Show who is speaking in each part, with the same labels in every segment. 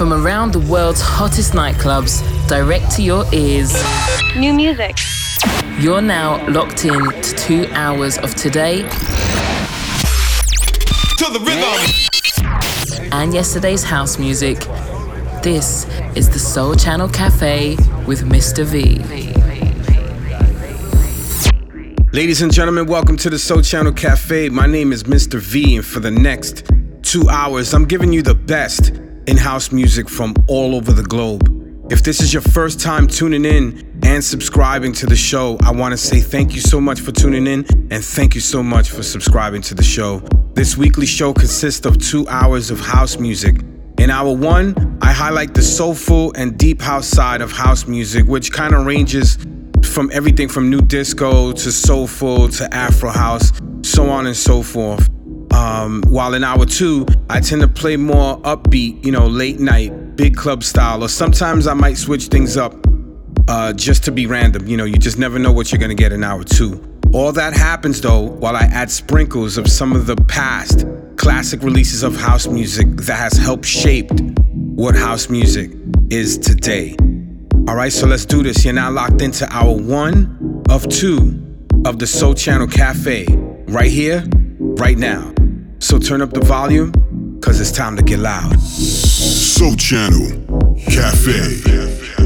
Speaker 1: From around the world's hottest nightclubs, direct to your ears.
Speaker 2: New music.
Speaker 1: You're now locked in to two hours of today.
Speaker 3: To the rhythm.
Speaker 1: And yesterday's house music. This is the Sole Channel Cafe with Mr. V.
Speaker 4: Ladies and gentlemen, welcome to the Sole Channel Cafe. My name is Mr. V, and for the next two hours, I'm giving you the best in house music from all over the globe. If this is your first time tuning in and subscribing to the show, I want to say thank you so much for tuning in and thank you so much for subscribing to the show. This weekly show consists of two hours of house music. In hour one, I highlight the soulful and deep house side of house music, which kind of ranges from everything from new disco to soulful to Afro house, so on and so forth. Um, while in hour two, I tend to play more upbeat, you know, late night, big club style, or sometimes I might switch things up uh, just to be random. You know, you just never know what you're gonna get in hour two. All that happens though while I add sprinkles of some of the past classic releases of house music that has helped shaped what house music is today. All right, so let's do this. You're now locked into hour one of two of the Sole Channel Cafe right here, right now. So turn up the volume, cause it's time to get loud.
Speaker 5: Sole Channel Cafe.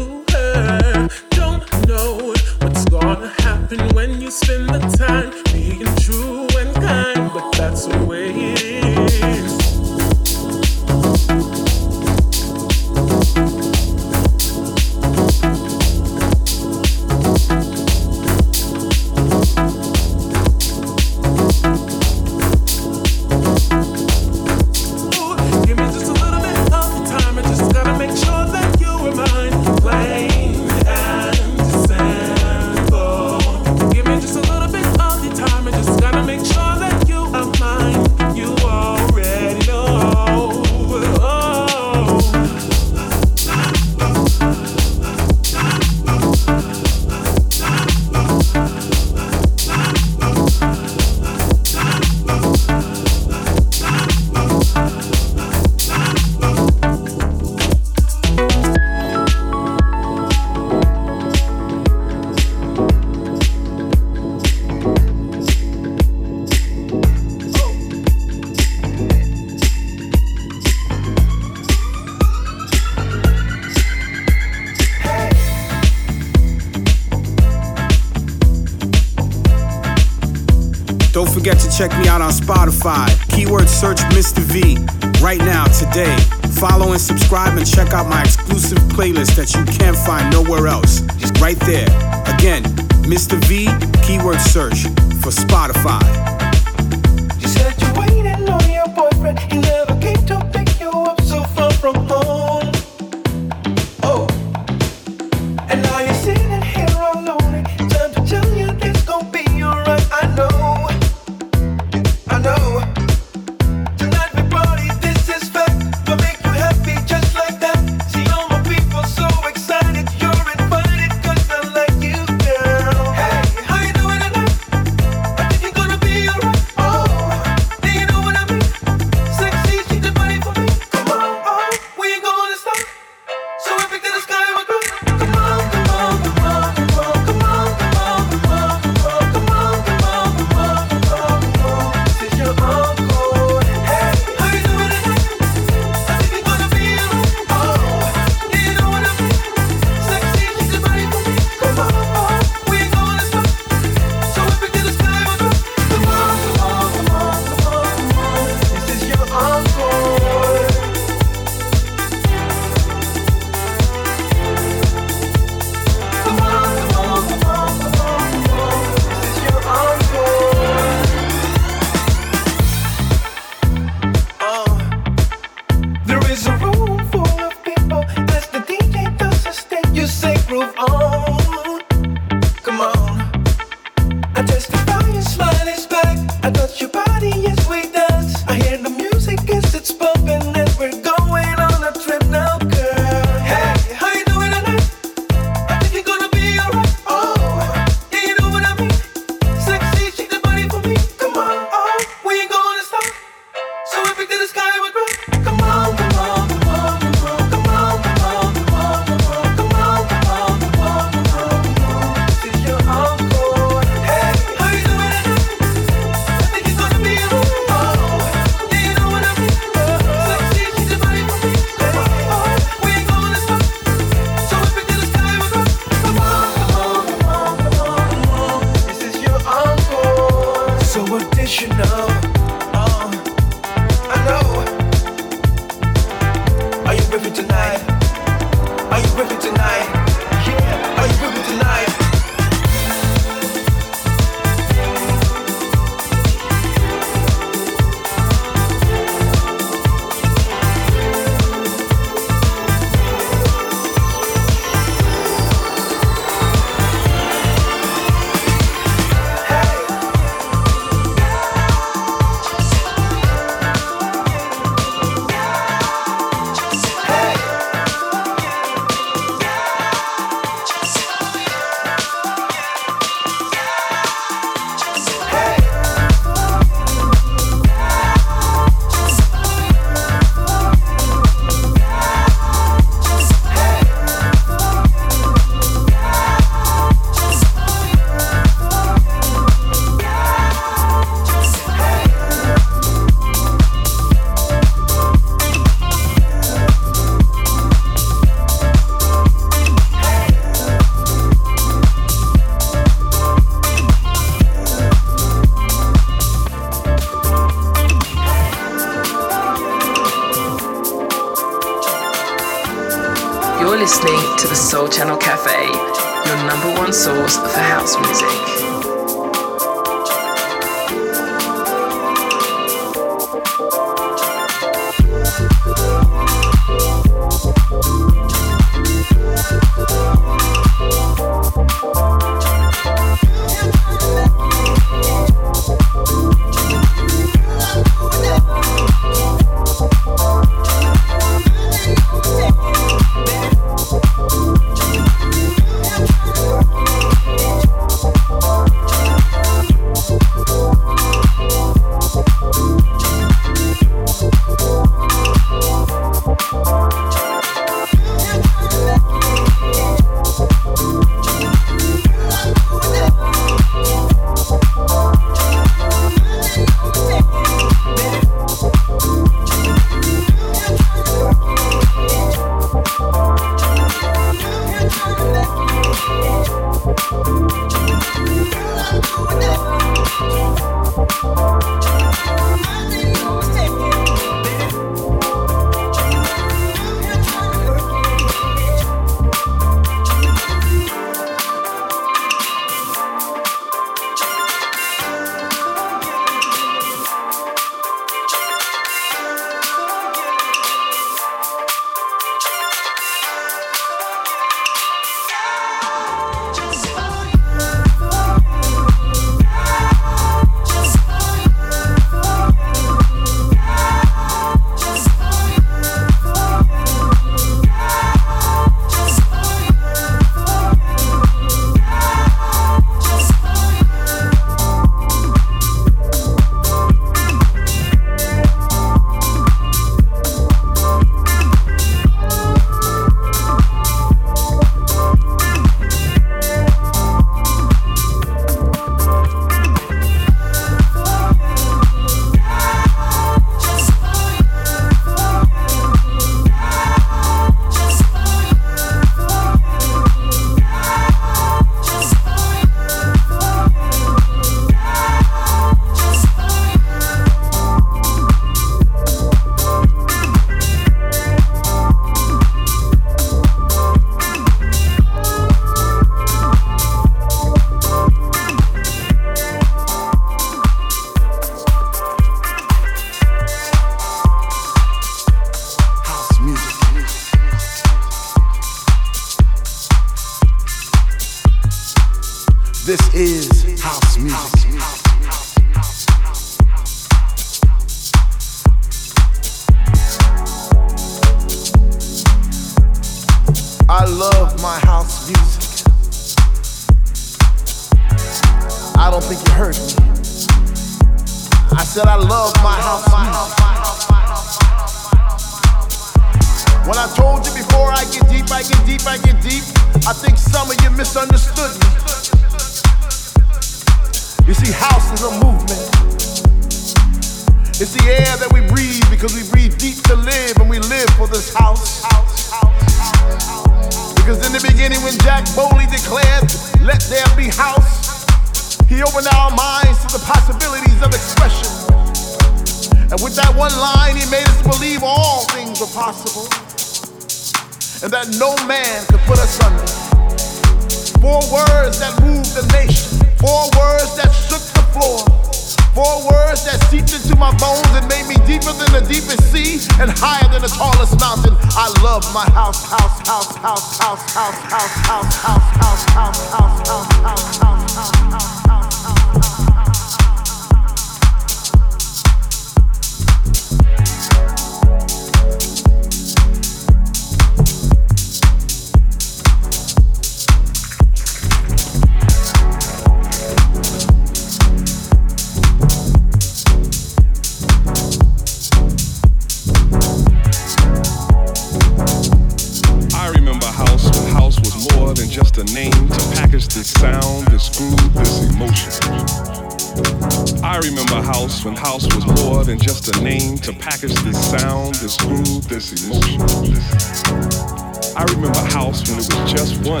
Speaker 6: I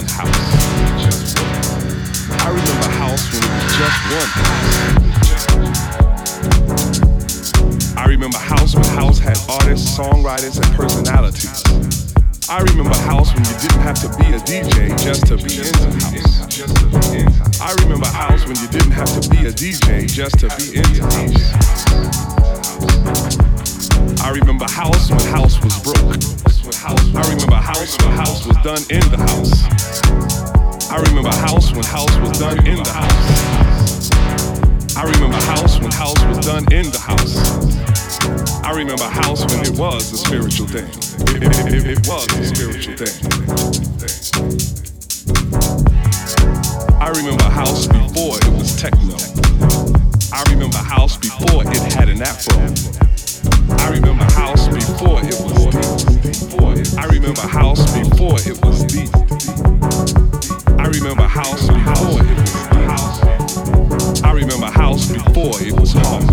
Speaker 7: remember House when House had artists, songwriters, and personalities. I remember house when you didn't have to be a DJ just to be into house. I remember house when you didn't have to be a DJ just to be into house. I remember house when house was broke. I remember house when house was done in the house. I remember house when house was done in the house. I remember house when house was done in the house. I remember house when it was a spiritual thing it, it, it was a spiritual thing. I remember house before it was techno. I remember house before it had an afro. I remember before it was deep. I remember house before it was deep. I remember house before it was deep. I remember house before it was hard.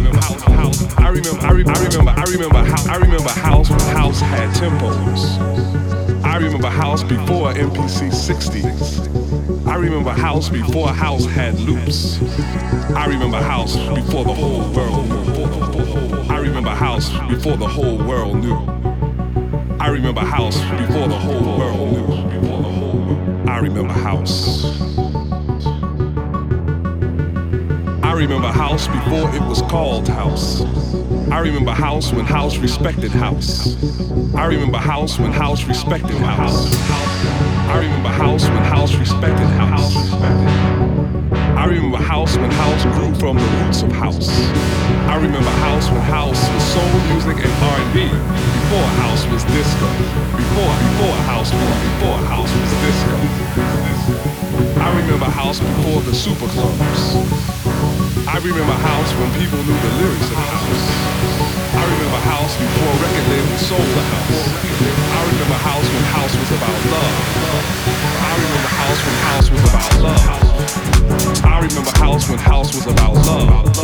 Speaker 7: I remember, I, re- I remember, I remember how I remember house when house had tempos. I remember house before MPC 60s. I remember house before house had loops. I remember house before the whole world remember house before the whole world knew. I remember house before the whole world knew. I remember house. I remember house before it was called house. I remember house when house respected house. I remember house when house respected house. I remember house when house respected house. I remember house when house grew from the roots of house. I remember house when house was soul music and R&B. Before house was disco. Before before house was before house was disco. I remember house before the super clubs. I remember house when people knew the lyrics of house. I remember house before record labels sold the house. I remember house when house was about love. House when house was about love. I remember house when house was about love.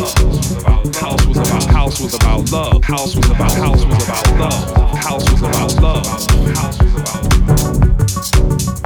Speaker 7: House was about house was about love. House was about house was about love. House was about love. House was about love.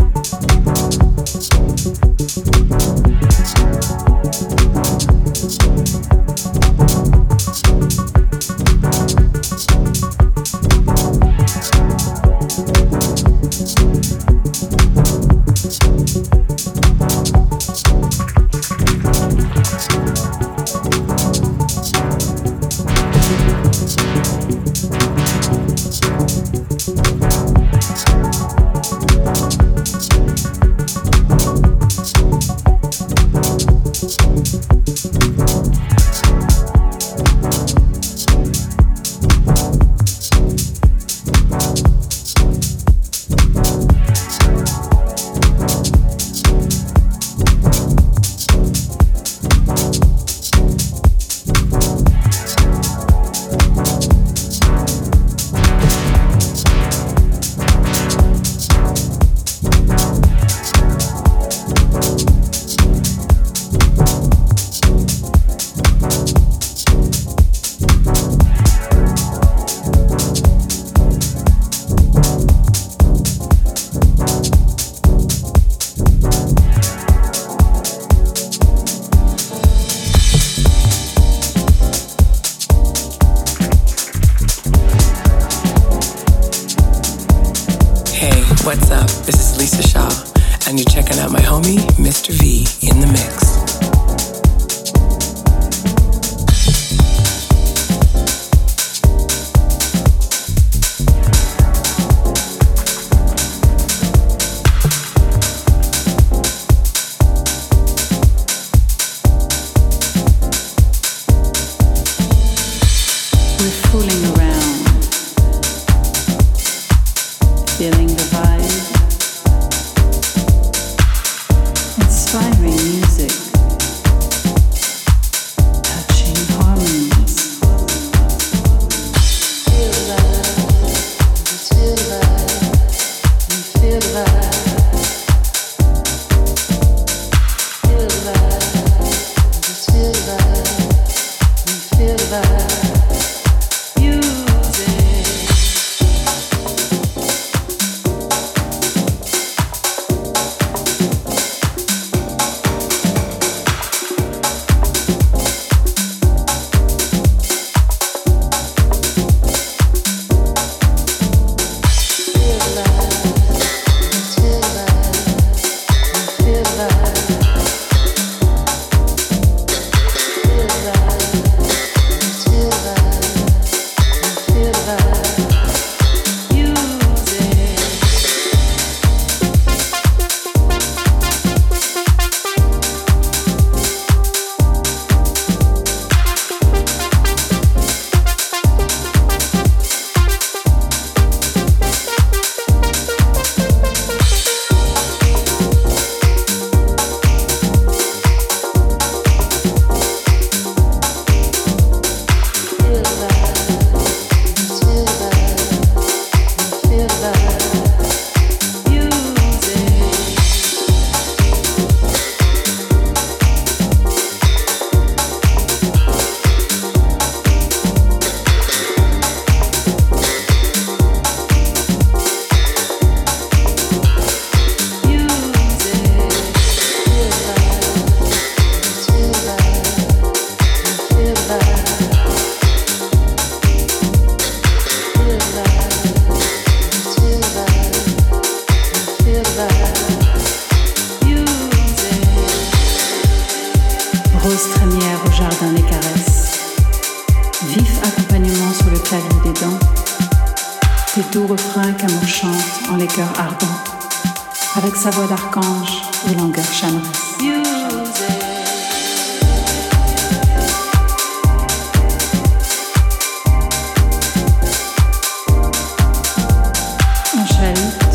Speaker 8: Open.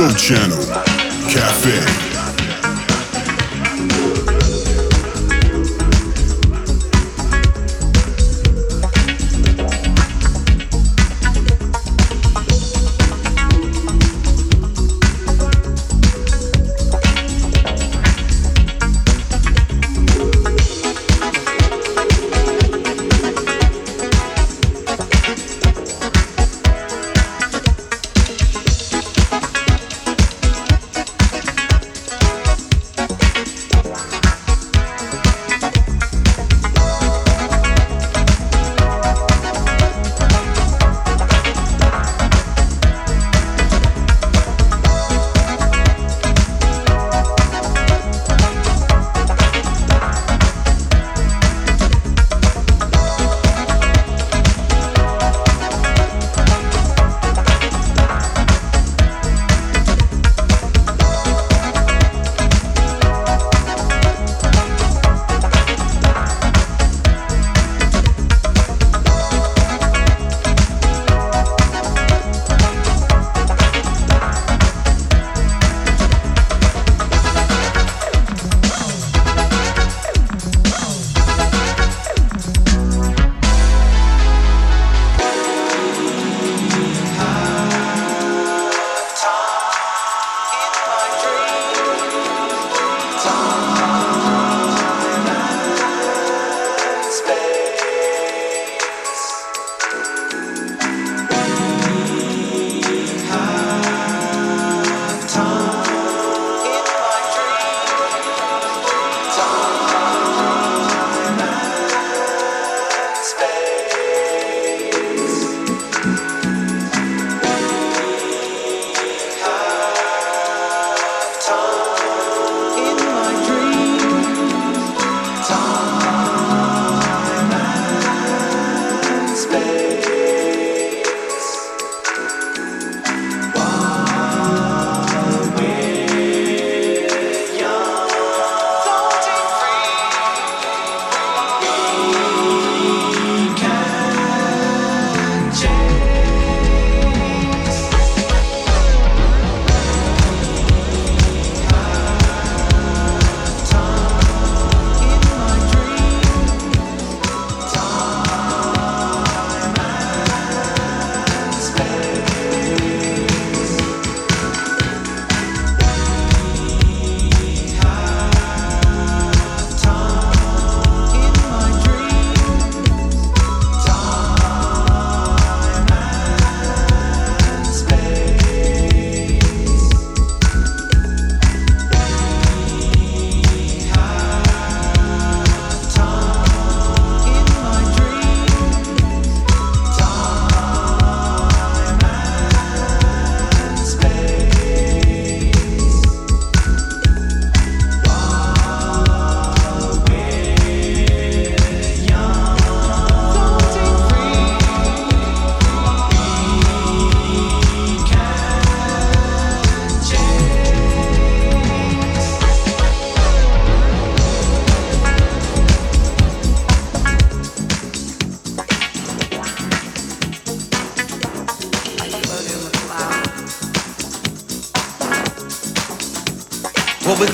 Speaker 8: Sole
Speaker 9: Channel Cafe.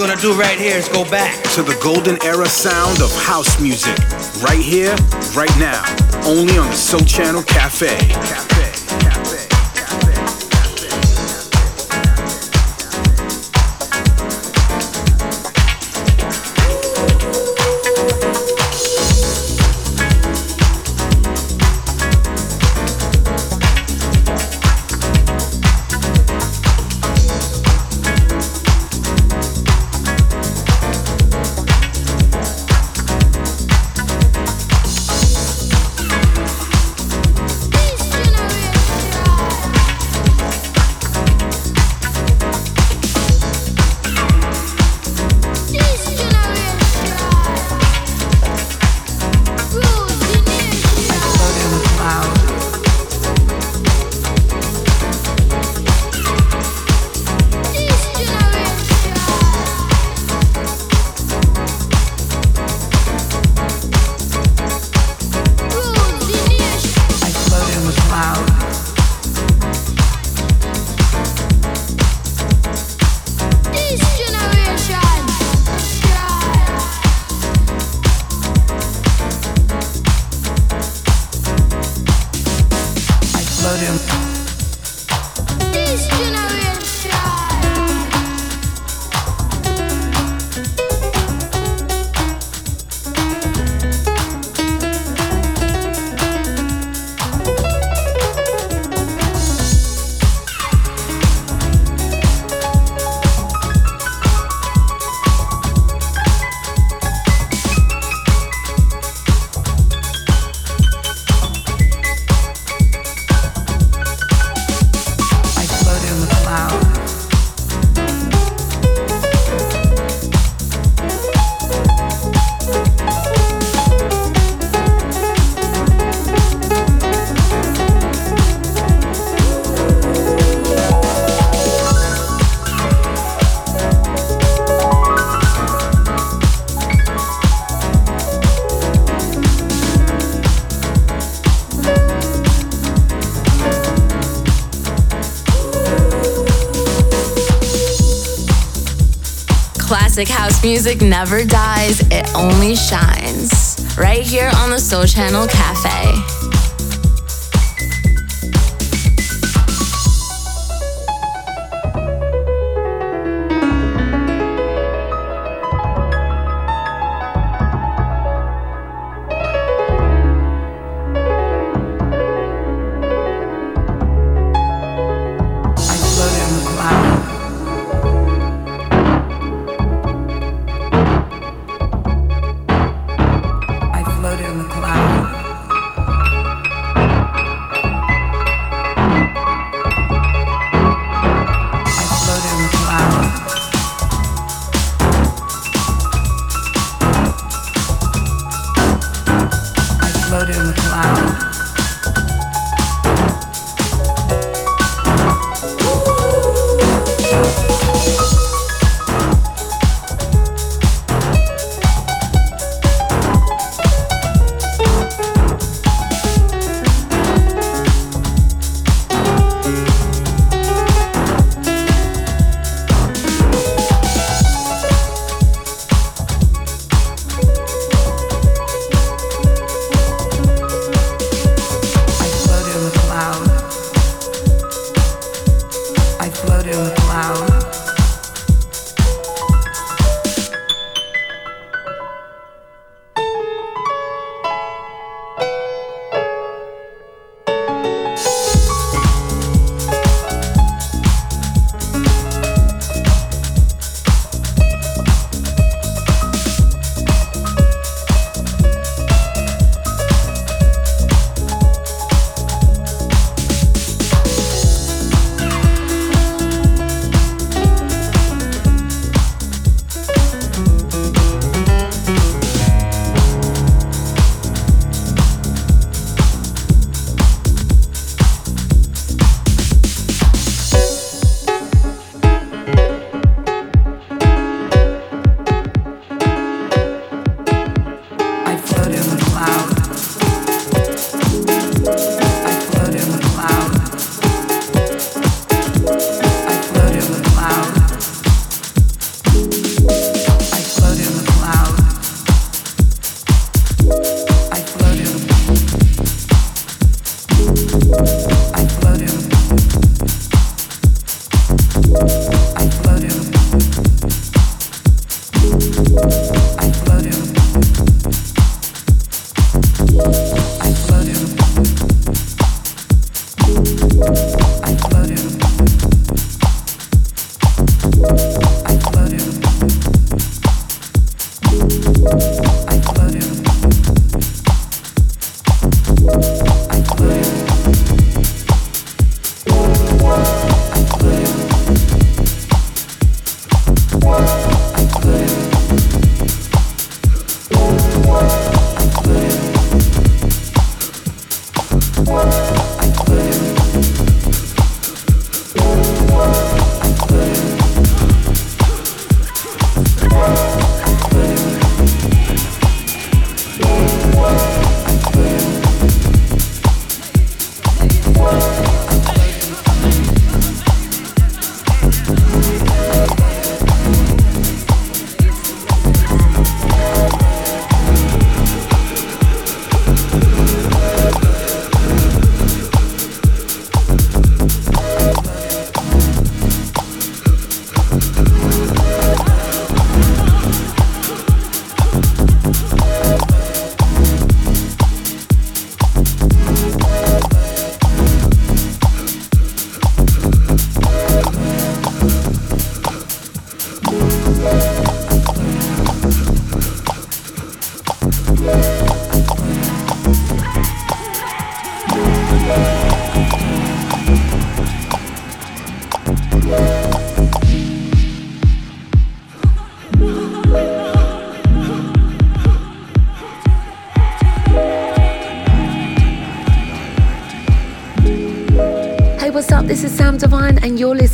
Speaker 9: Gonna do right here is go back
Speaker 4: to the golden era sound of house music. Right here, right now. Only on the Sole Channel Cafe. Cafe.
Speaker 10: Music never dies, it only shines. Right here on the Sole Channel Cafe.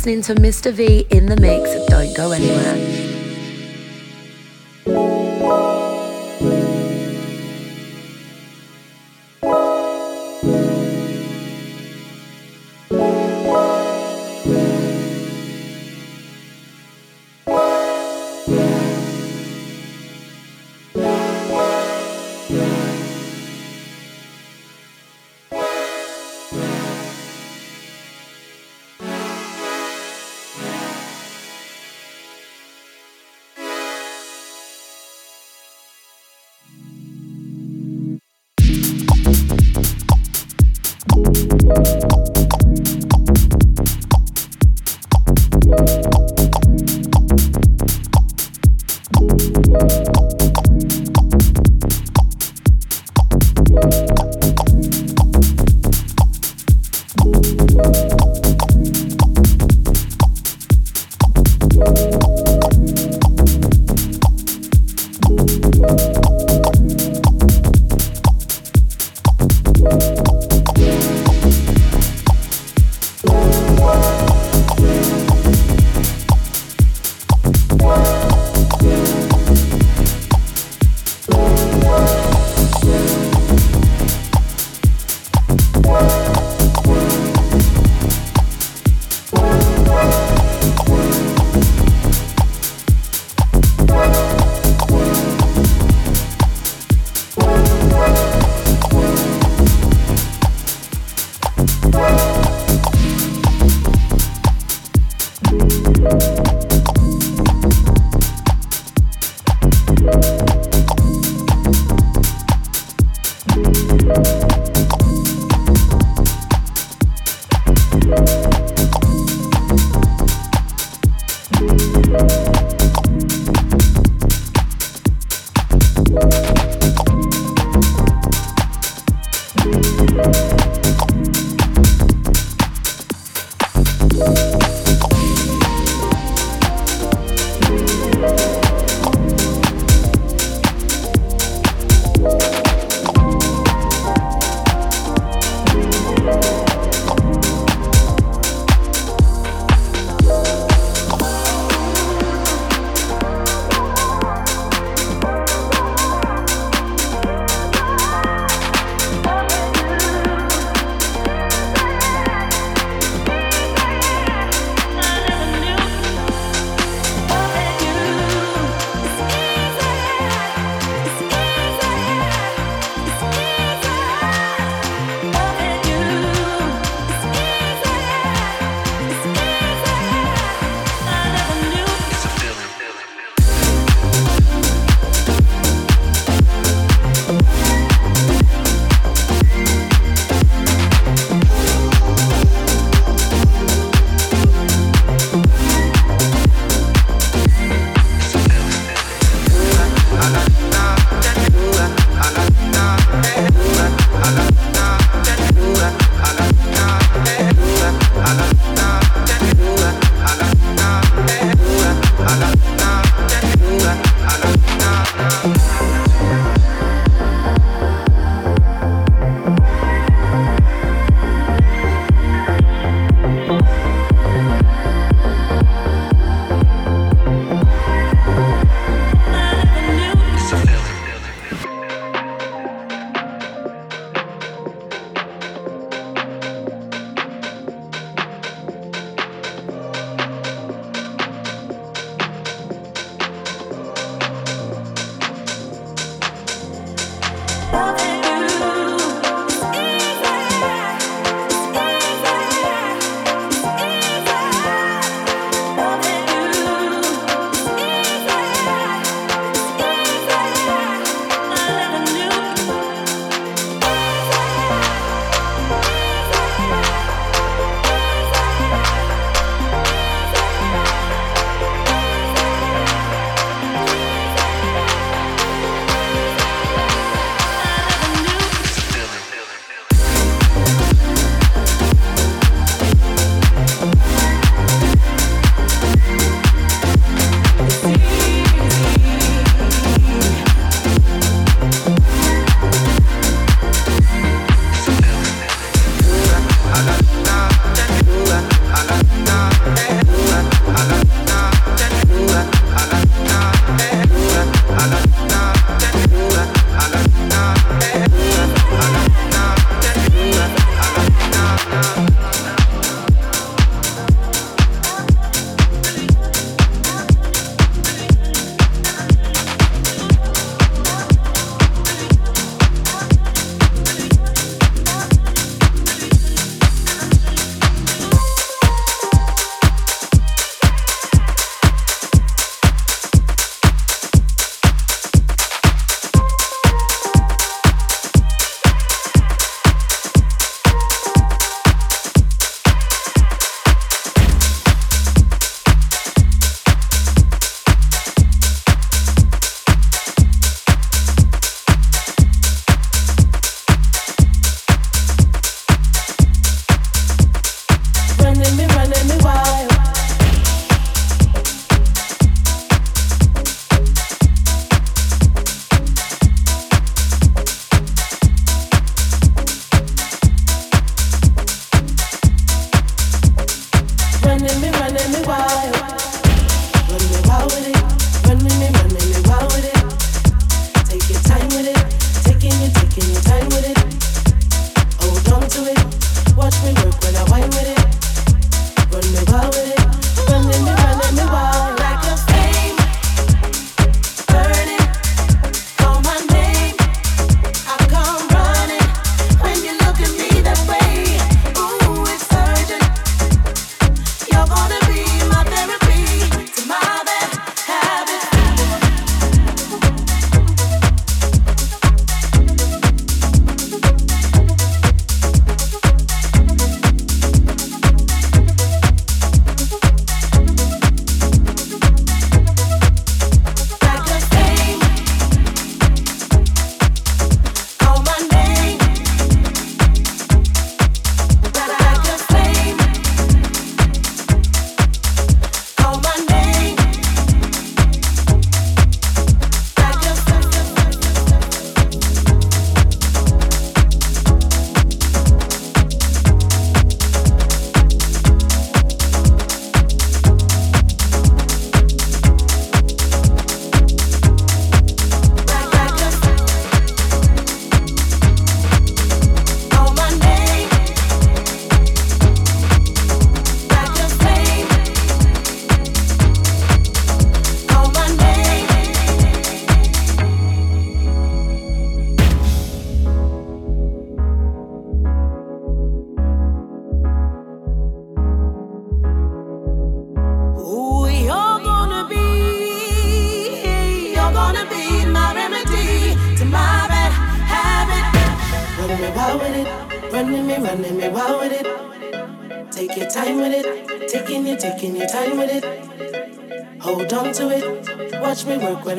Speaker 11: Listening to Mr. V in the mix. Don't go anywhere.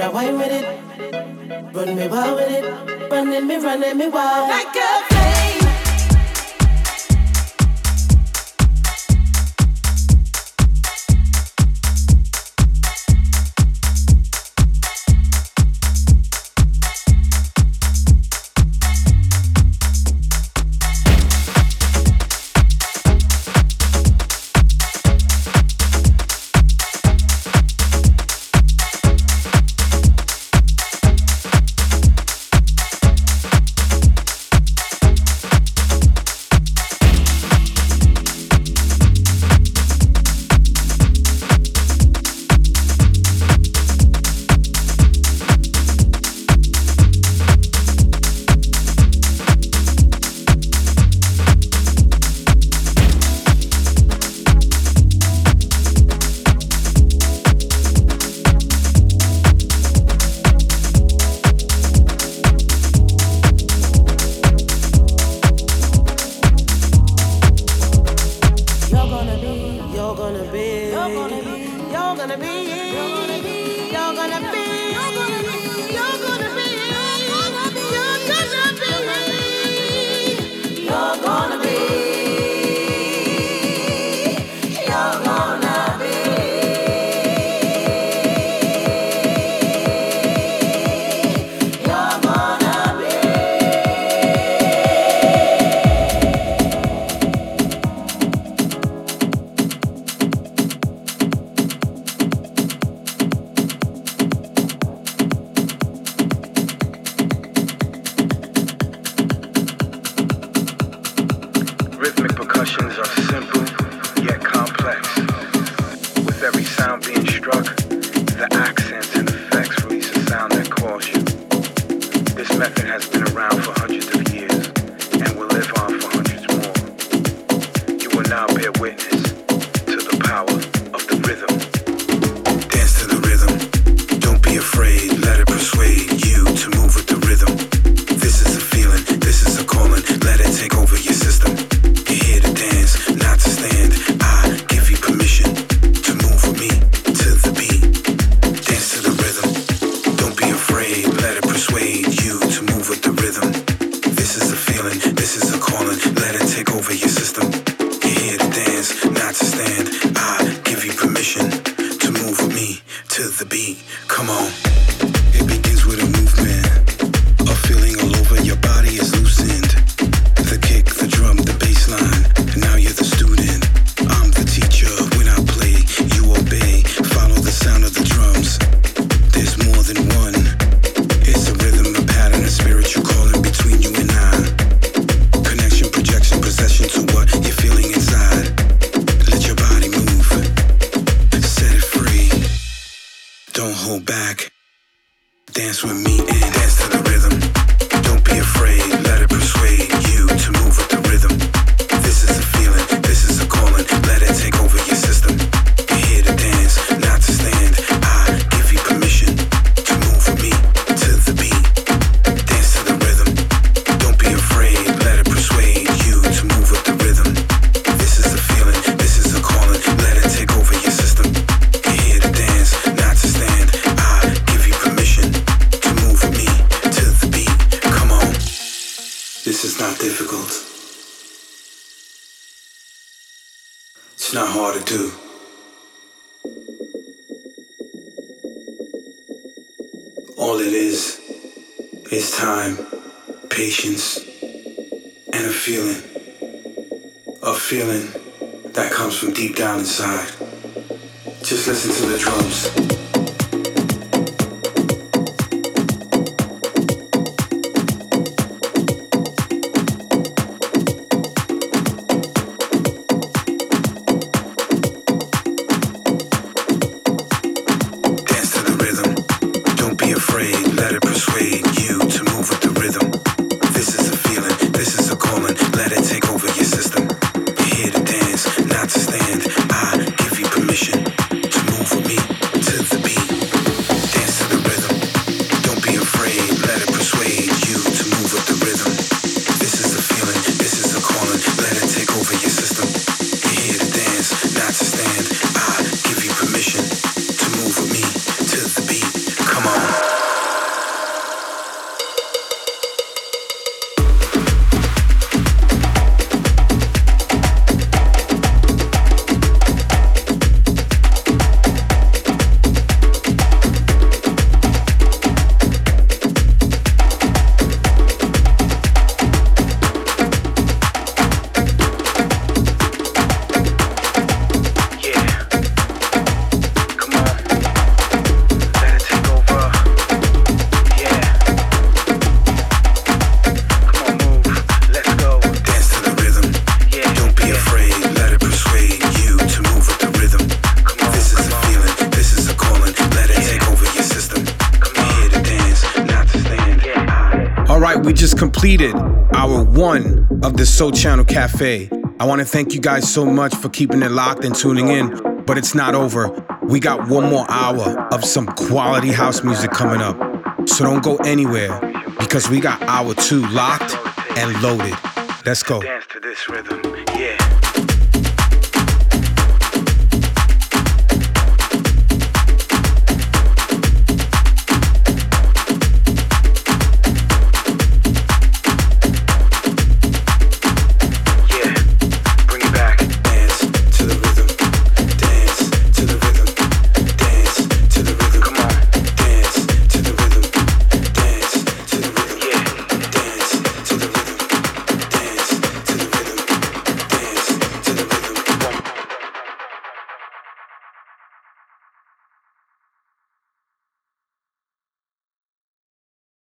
Speaker 4: Now wine with it, run me wild with it, Running me, running me wild. Like a You're gonna be. You're gonna be. You're gonna be. completed hour one of the Sole Channel Cafe. I want to thank you guys so much for keeping it locked and tuning in, but it's not over. We got one more hour of some quality house music coming up. So don't go anywhere because we got hour two locked and loaded. Let's go.